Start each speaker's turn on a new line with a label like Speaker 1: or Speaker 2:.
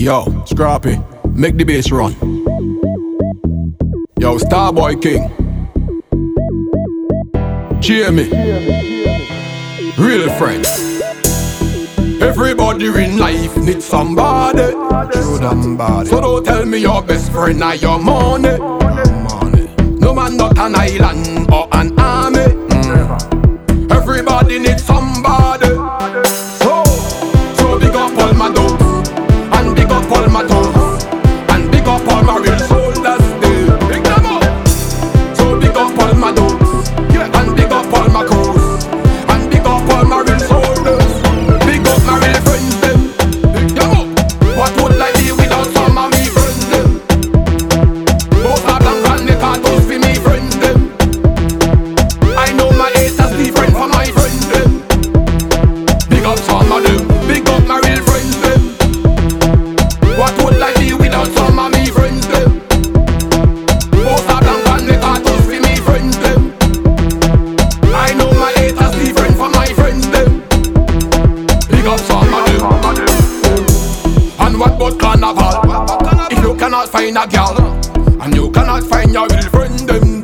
Speaker 1: Yo, Scrappy, make the bass run. Yo, Starboy King. cheer me. Real friends. Everybody in life needs somebody.
Speaker 2: True somebody.
Speaker 1: So don't tell me your best friend or your money.
Speaker 2: money.
Speaker 1: No man not an island or an island. cannot find a girl, and you cannot find your real friend them.